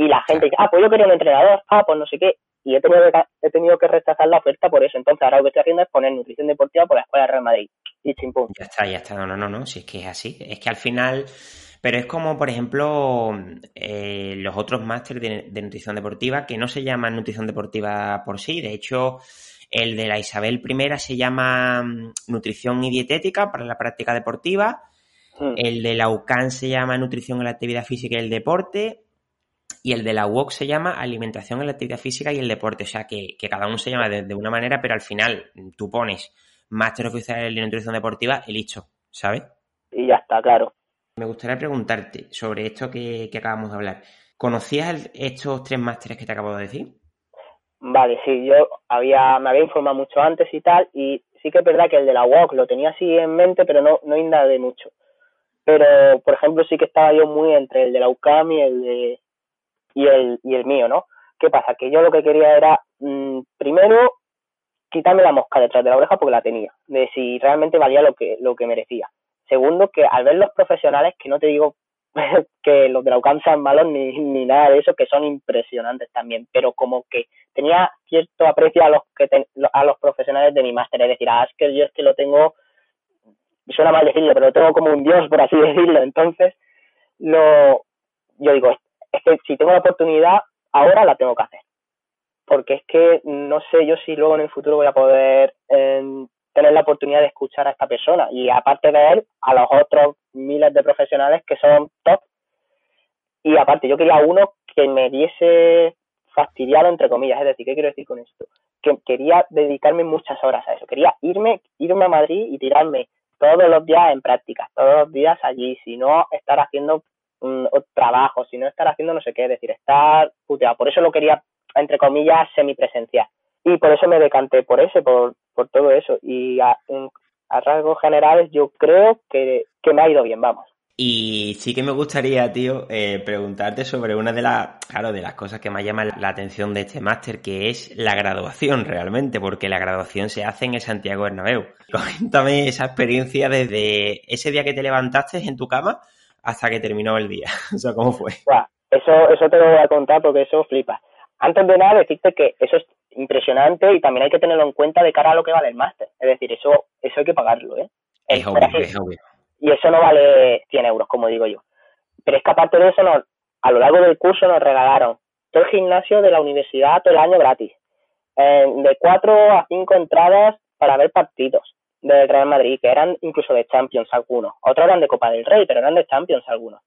Y la gente dice, ah, pues yo quería un entrenador, ah, pues no sé qué. Y he tenido, que, he tenido que rechazar la oferta por eso. Entonces ahora lo que estoy haciendo es poner nutrición deportiva por la Escuela de Real Madrid. Y chimpum. Ya está, ya está. No, no, no, no. Si es que es así. Es que al final pero es como, por ejemplo, eh, los otros másteres de, nutrición deportiva, que no se llaman nutrición deportiva por sí. De hecho, el de la Isabel I se llama mm, nutrición y dietética para la práctica deportiva. Hmm. El de la UCAN se llama nutrición en la actividad física y el deporte. Y el de la UOC se llama alimentación en la actividad física y el deporte. O sea, que, cada uno se llama de, de, una manera, pero al final tú pones máster oficial de nutrición deportiva y listo, ¿sabes? Y ya está, claro. Me gustaría preguntarte sobre esto que, acabamos de hablar. ¿Conocías estos tres másteres que te acabo de decir? Vale, sí, yo había, me había informado mucho antes y tal, y sí que es verdad que el de la UOC lo tenía así en mente, pero no, no de mucho. Pero, por ejemplo, sí que estaba yo muy entre el de la UCAM y el de y el, y el mío, ¿no? ¿Qué pasa? Que yo lo que quería era, mm, primero, quitarme la mosca detrás de la oreja porque la tenía, de si realmente valía lo que, lo que merecía. Segundo, que al ver los profesionales, que no te digo que los de la UCAM malos ni, ni nada de eso, que son impresionantes también, pero como que tenía cierto aprecio a los que a los profesionales de mi máster, es decir, a que yo es que lo tengo, suena mal decirlo, pero lo tengo como un dios, por así decirlo, entonces, lo, yo digo, es que si tengo la oportunidad, ahora la tengo que hacer, porque es que no sé yo si luego en el futuro voy a poder eh, tener la oportunidad de escuchar a esta persona. Y aparte de él, a los otros miles de profesionales que son top. Y aparte, yo quería uno que me diese fastidiado, entre comillas, es decir, ¿qué quiero decir con esto? Que quería dedicarme muchas horas a eso, quería irme, irme a Madrid y tirarme todos los días en prácticas, todos los días allí, si no estar haciendo un trabajo, si no estar haciendo no sé qué, es decir, estar puteado. Por eso lo quería, entre comillas, semipresencial. Y por eso me decanté por ese, por, por todo eso. Y a, rasgos generales yo creo que, me ha ido bien, vamos. Y sí que me gustaría, tío, eh, preguntarte sobre una de las, claro, de las cosas que más llama la atención de este máster, que es la graduación realmente, porque la graduación se hace en el Santiago Bernabéu. Cuéntame esa experiencia desde ese día que te levantaste en tu cama hasta que terminó el día. o sea, ¿cómo fue? eso, eso te lo voy a contar porque eso flipa. Antes de nada, decirte que eso es impresionante y también hay que tenerlo en cuenta de cara a lo que vale el máster. Es decir, eso, eso hay que pagarlo, ¿eh? Es, obvio, Y eso no vale 100 euros, como digo yo. Pero es que aparte de eso, a lo largo del curso nos regalaron todo el gimnasio de la universidad todo el año gratis. de cuatro a cinco entradas para ver partidos del Real Madrid, que eran incluso de Champions algunos. Otros eran de Copa del Rey, pero eran de Champions algunos.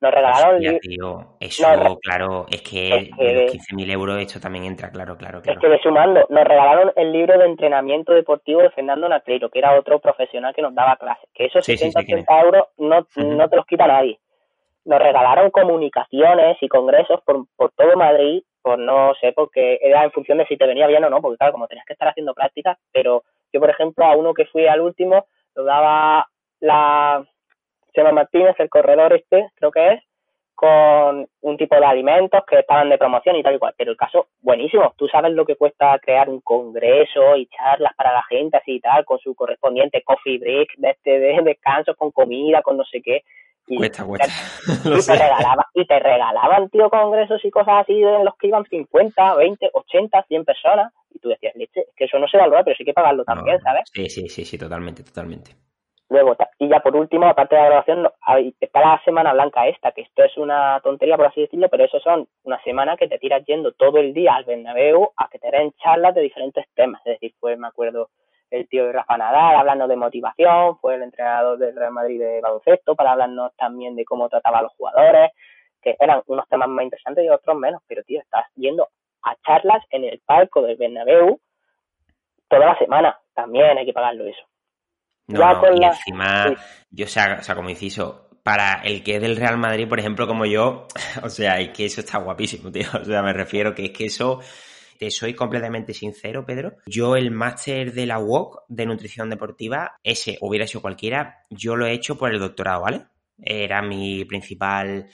Nos regalaron. Ya, tío, eso, claro, es que, es 15.000 euros, esto también entra, claro, claro, claro. Es que de sumando, nos regalaron el libro de entrenamiento deportivo de Fernando Nacleiro, que era otro profesional que nos daba clases. Que esos 680 euros no, no te los quita nadie. Nos regalaron comunicaciones y congresos por, por todo Madrid, por no sé, porque era en función de si te venía bien o no, porque claro, como tenías que estar haciendo prácticas, pero yo, por ejemplo, a uno que fui al último, lo daba la Chema Martínez, el corredor este, creo que es, con un tipo de alimentos que estaban de promoción y tal y cual. Pero el caso, buenísimo. Tú sabes lo que cuesta crear un congreso y charlas para la gente así y tal, con su correspondiente coffee break, de este de con comida, con no sé qué. Y, cuesta, cuesta. Y, te regalaban, y te regalaban, tío, congresos y cosas así en los que iban 50, 20, 80, 100 personas. Y tú decías, leche, es que eso no se valora, pero sí hay que pagarlo también, ¿sabes? Sí, sí, sí, sí, totalmente, totalmente. Luego, y ya por último, aparte de la grabación, está la Semana Blanca esta, que esto es una tontería por así decirlo, pero eso son una semana que te tiras yendo todo el día al Bernabéu a que te den charlas de diferentes temas. Es decir, pues me acuerdo el tío de Rafa Nadal hablando de motivación, fue el entrenador del Real Madrid de baloncesto para hablarnos también de cómo trataba a los jugadores, que eran unos temas más interesantes y otros menos, pero tío, estás yendo a charlas en el palco del Bernabéu toda la semana, también hay que pagarlo eso. No, no, y encima, yo, o sea, o sea, como inciso, para el que es del Real Madrid, por ejemplo, como yo, o sea, es que eso está guapísimo, tío. O sea, me refiero que es que eso, te soy completamente sincero, Pedro. Yo el máster de la UOC de nutrición deportiva, ese hubiera sido cualquiera, yo lo he hecho por el doctorado, ¿vale? Era mi principal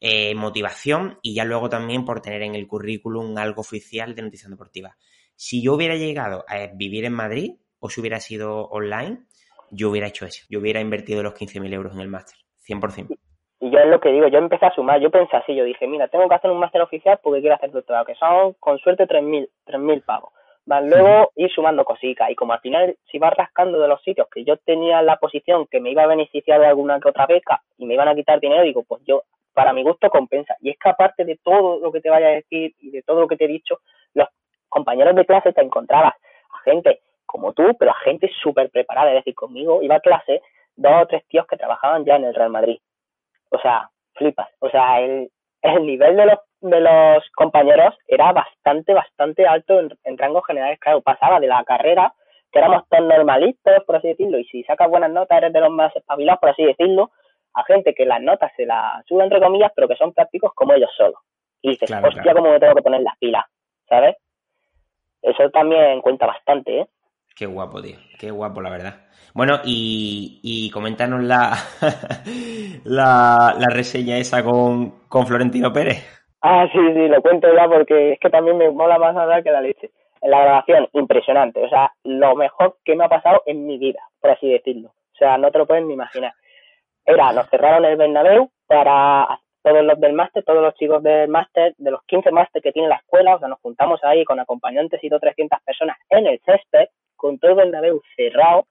eh, motivación y ya luego también por tener en el currículum algo oficial de nutrición deportiva. Si yo hubiera llegado a vivir en Madrid o si hubiera sido online, yo hubiera hecho eso. Yo hubiera invertido los 15.000 euros en el máster, 100%. Y yo es lo que digo, yo empecé a sumar, yo pensé así, yo dije, mira, tengo que hacer un máster oficial porque quiero hacer doctorado, que son con suerte 3.000 3.000 pavos. Van luego ir sumando cositas y como al final se iba rascando de los sitios que yo tenía la posición que me iba a beneficiar de alguna que otra beca y me iban a quitar dinero, digo, pues yo para mi gusto compensa. Y es que aparte de todo lo que te vaya a decir y de todo lo que te he dicho, los compañeros de clase te encontrabas a gente como tú, pero a gente súper preparada. Es decir, conmigo iba a clase dos o tres tíos que trabajaban ya en el Real Madrid. O sea, flipas. O sea, el, el nivel de los, de los compañeros era bastante, bastante alto en, en rangos generales. Claro, pasaba de la carrera, que éramos todos normalistas, por así decirlo, y si sacas buenas notas eres de los más espabilados, por así decirlo, a gente que las notas se las suben entre comillas, pero que son prácticos como ellos solos. Y dices, hostia, cómo me tengo que poner las pilas, ¿sabes? Eso también cuenta bastante, ¿eh? Qué guapo, tío. Qué guapo, la verdad. Bueno, y, y coméntanos la, la, la, reseña esa con, con Florentino Pérez. Ah, sí, sí, lo cuento ya porque es que también me mola más hablar que la leche. La grabación, impresionante. O sea, lo mejor que me ha pasado en mi vida, por así decirlo. O sea, no te lo pueden ni imaginar era, nos cerraron el Bernabéu para todos los del máster, todos los chicos del máster, de los 15 máster que tiene la escuela, o sea, nos juntamos ahí con acompañantes y dos 300 personas en el césped, con todo el Bernabéu cerrado,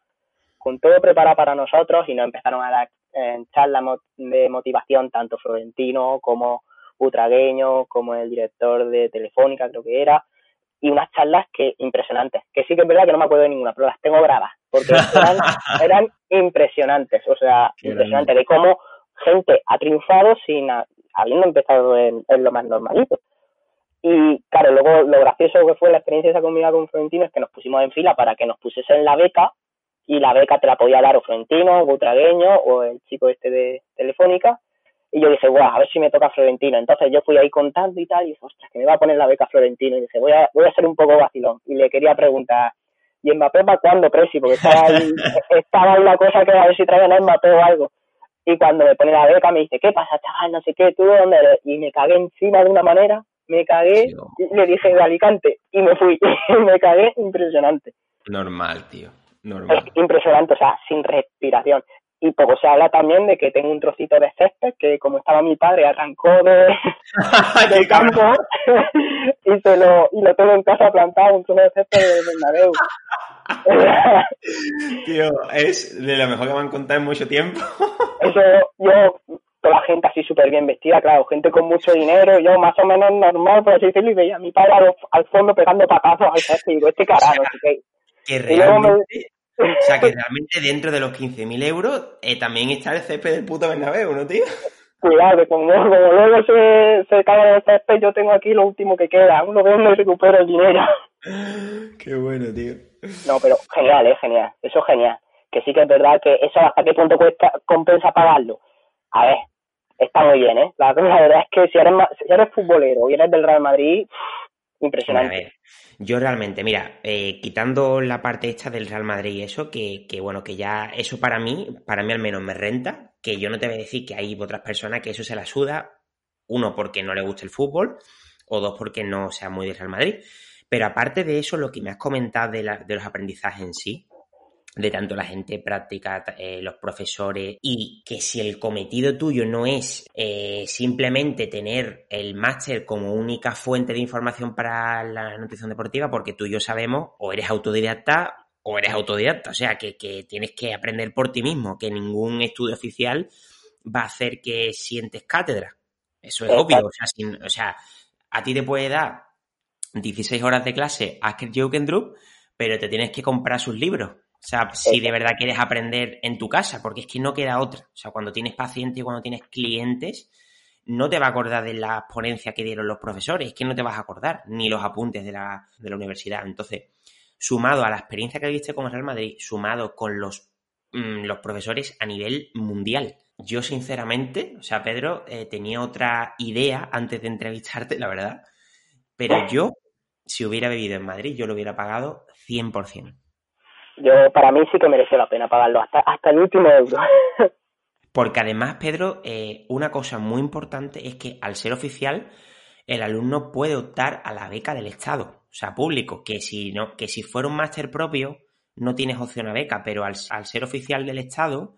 con todo preparado para nosotros y nos empezaron a dar eh, charlas de motivación tanto Florentino como Utragueño, como el director de Telefónica creo que era, y unas charlas que impresionantes, que sí que es verdad que no me acuerdo de ninguna, pero las tengo grabadas, porque eran, eran impresionantes, o sea, impresionantes de cómo gente ha triunfado sin habiendo empezado en, lo más normalito. Y claro, luego lo gracioso que fue la experiencia esa conmigo con Florentino es que nos pusimos en fila para que nos pusiesen la beca y la beca te la podía dar o Florentino, o Butragueño o el chico este de Telefónica y yo dije, guau, a ver si me toca Florentino. Entonces yo fui ahí contando y tal, y dije, ostras, que me va a poner la beca Florentino. Y dije, voy a, voy a ser un poco vacilón. Y le quería preguntar, ¿y Mbappé para cuándo, Presi? Porque estaba ahí, estaba una cosa que a ver si traían a Mbappé o algo. Y cuando me pone la beca me dice, ¿qué pasa, chaval? No sé qué, ¿tú de dónde eres? Y me cagué encima de una manera, me cagué, le dije de Alicante, y me fui. me cagué impresionante. Normal, tío. Normal. impresionante, o sea, sin respiración y poco se habla también de que tengo un trocito de césped que como estaba mi padre arrancó de, del campo y se lo y lo tengo en casa plantado un trozo de césped de Bernabéu tío es de lo mejor que me han contado en mucho tiempo eso yo toda la gente así súper bien vestida claro gente con mucho dinero yo más o menos normal por así decirlo y veía a mi padre al, fondo pegando patazos al césped y digo este carajo que, que realmente o sea que realmente dentro de los 15.000 euros eh, también está el césped del puto Bernabéu, ¿no, tío? Cuidado, que como, luego se, se cae el césped, yo tengo aquí lo último que queda. Aún lo veo y recupero el dinero. Qué bueno, tío. No, pero genial, ¿eh? Genial. Eso es genial. Que sí que es verdad que eso hasta qué punto cuesta, compensa pagarlo. A ver, está muy bien, ¿eh? La, verdad es que si eres, si eres futbolero y eres del Real Madrid, impresionante. Yo realmente, mira, eh, quitando la parte esta del Real Madrid y eso, que, que, bueno, que ya eso para mí, para mí al menos me renta, que yo no te voy a decir que hay otras personas que eso se la suda, uno porque no le gusta el fútbol, o dos porque no sea muy de Real Madrid. Pero aparte de eso, lo que me has comentado de, la, de los aprendizajes en sí, de tanto la gente práctica, eh, los profesores, y que si el cometido tuyo no es eh, simplemente tener el máster como única fuente de información para la nutrición deportiva, porque tú y yo sabemos, o eres autodidacta o eres autodidacta, o sea, que, que tienes que aprender por ti mismo, que ningún estudio oficial va a hacer que sientes cátedra. Eso es obvio, o sea, o sea, a ti te puede dar 16 horas de clase Asker Jokendrup, pero te tienes que comprar sus libros o sea, si de verdad quieres aprender en tu casa, porque es que no queda otra. O sea, cuando tienes pacientes y cuando tienes clientes, no te va a acordar de la ponencia que dieron los profesores, es que no te vas a acordar, ni los apuntes de la, de la universidad. Entonces, sumado a la experiencia que viste con el Real Madrid, sumado con los, mm, los profesores a nivel mundial. Yo, sinceramente, o sea, Pedro, eh, tenía otra idea antes de entrevistarte, la verdad, pero yo, si hubiera vivido en Madrid, yo lo hubiera pagado 100%. Yo, para mí sí que mereció la pena pagarlo, hasta, hasta el último euro. Porque además, Pedro, eh, una cosa muy importante es que al ser oficial, el alumno puede optar a la beca del Estado, o sea, público, que si, no, que si fuera un máster propio, no tienes opción a beca, pero al, ser oficial del Estado,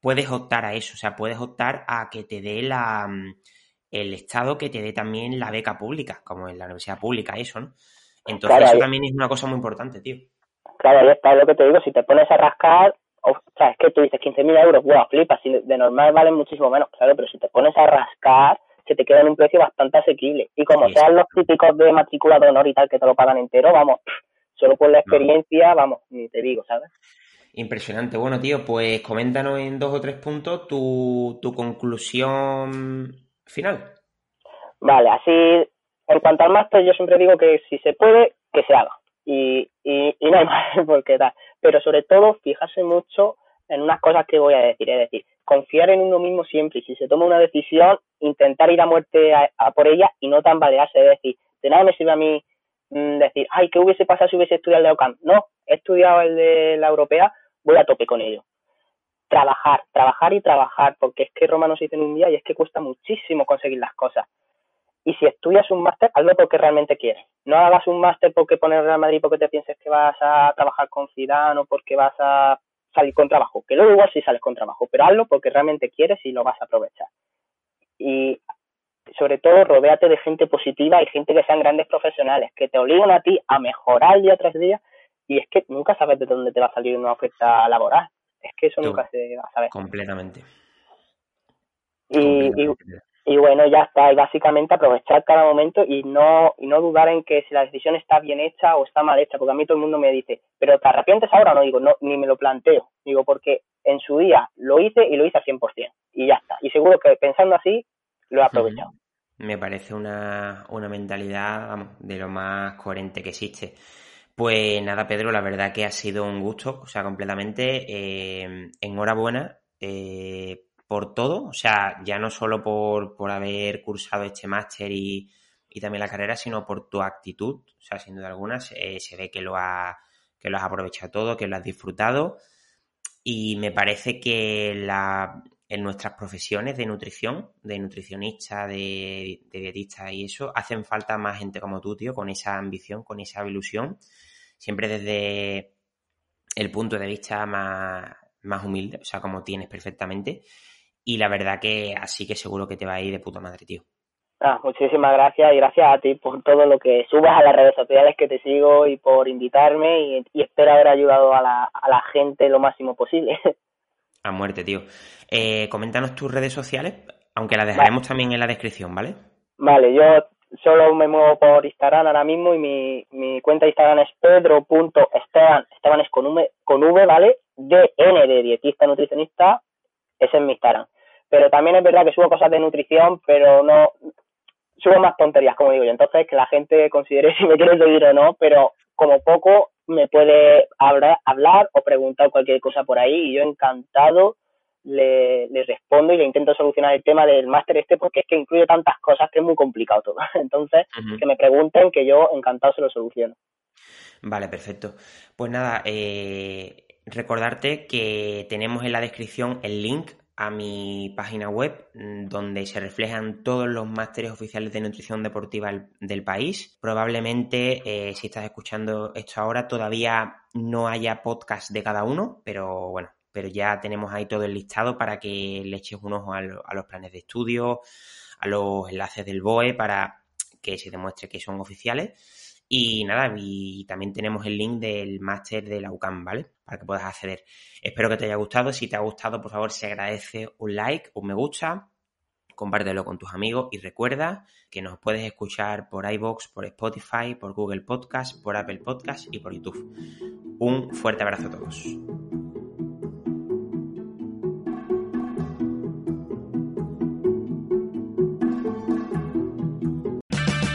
puedes optar a eso, o sea, puedes optar a que te dé la, mm, el Estado que te dé también la beca pública, como en la universidad pública, eso, ¿no? Entonces, eso también es una cosa muy importante, tío. Claro, ahí está lo que te digo, si te pones a rascar, o sea, es que tú dices 15.000 euros, wow, flipas, de normal valen muchísimo menos, claro, pero si te pones a rascar, se te queda en un precio bastante asequible. Y como sean los típicos de matrícula de honor y tal que te lo pagan entero, vamos, solo por la experiencia, vamos, ni te digo, ¿sabes? Impresionante. Bueno, tío, pues coméntanos en dos o tres puntos tu, tu conclusión final. Vale, así, en cuanto al máster, yo siempre digo que si se puede, que se haga. Y, y, y no más, porque tal. Pero sobre todo, fijarse mucho en unas cosas que voy a decir. Es decir, confiar en uno mismo siempre y si se toma una decisión, intentar ir a muerte a, por ella y no tambalearse. Es decir, de nada me sirve a mí mm, decir, ay, ¿qué hubiese pasado si hubiese estudiado el de OCAM? No, he estudiado el de la europea, voy a tope con ello. Trabajar, trabajar y trabajar, porque es que Roma no se dice en un día y es que cuesta muchísimo conseguir las cosas. Y si estudias un máster, hazlo porque realmente quieres. No hagas un máster porque poner Real Madrid porque te pienses que vas a trabajar con Zidane o porque vas a salir con trabajo. Que luego igual sí sales con trabajo, pero hazlo porque realmente quieres y lo vas a aprovechar. Y sobre todo, rodéate de gente positiva y gente que sean grandes profesionales, que te obliguen a ti a mejorar día tras día. Y es que nunca sabes de dónde te va a salir una oferta laboral. Es que eso nunca se va a saber. Completamente. Y, y bueno, ya está, y básicamente aprovechar cada momento y no, y no dudar en que si la decisión está bien hecha o está mal hecha, porque a mí todo el mundo me dice, pero ¿te arrepientes ahora o no? Digo, no, ni me lo planteo, digo, porque en su día lo hice y lo hice al 100%, y ya está, y seguro que pensando así, lo he aprovechado. Me parece una, una mentalidad, vamos, de lo más coherente que existe. Pues nada, Pedro, la verdad que ha sido un gusto, o sea, completamente. Eh, enhorabuena. Eh, por todo, o sea, ya no solo por, por haber cursado este máster y, y, también la carrera, sino por tu actitud, o sea, sin duda alguna, se, se ve que lo, ha, que lo has aprovechado todo, que lo has disfrutado. Y me parece que la, en nuestras profesiones de nutrición, de nutricionista, de, de, dietista y eso, hacen falta más gente como tú, tío, con esa ambición, con esa ilusión, siempre desde el punto de vista más, más humilde, o sea, como tienes perfectamente. Y la verdad que así que seguro que te va a ir de puta madre, tío. Ah, muchísimas gracias y gracias a ti por todo lo que subas a las redes sociales que te sigo y por invitarme y, espero haber ayudado a la, a la gente lo máximo posible. A muerte, tío. Eh, coméntanos tus redes sociales, aunque las dejaremos también en la descripción, ¿vale? Vale, yo solo me muevo por Instagram ahora mismo y mi, mi cuenta de Instagram es pedro.esteban, Esteban es con V, con v ¿vale? DN de dietista nutricionista, ese es mi Instagram pero también es verdad que subo cosas de nutrición, pero no subo más tonterías, como digo yo. Entonces, que la gente considere si me quiere seguir o no, pero como poco me puede hablar, hablar o preguntar cualquier cosa por ahí y yo encantado le, le respondo y le intento solucionar el tema del máster este porque es que incluye tantas cosas que es muy complicado todo. Entonces, que me pregunten que yo encantado se lo soluciono. Vale, perfecto. Pues nada, eh, recordarte que tenemos en la descripción el link a mi página web mm, donde se reflejan todos los másteres oficiales de nutrición deportiva del país. Probablemente eh, si estás escuchando esto ahora todavía no haya podcast de cada uno, pero bueno, pero ya tenemos ahí todo el listado para que le eches un ojo a, a los planes de estudio, a los enlaces del BOE para que se demuestre que son oficiales. Y nada, y también tenemos el link del máster de la UCAM, ¿vale? Para que puedas acceder. Espero que te haya gustado. Si te ha gustado, por favor, se agradece un like, un me gusta, compártelo con tus amigos y recuerda que nos puedes escuchar por iBox, por Spotify, por Google Podcast, por Apple Podcast y por YouTube. Un fuerte abrazo a todos.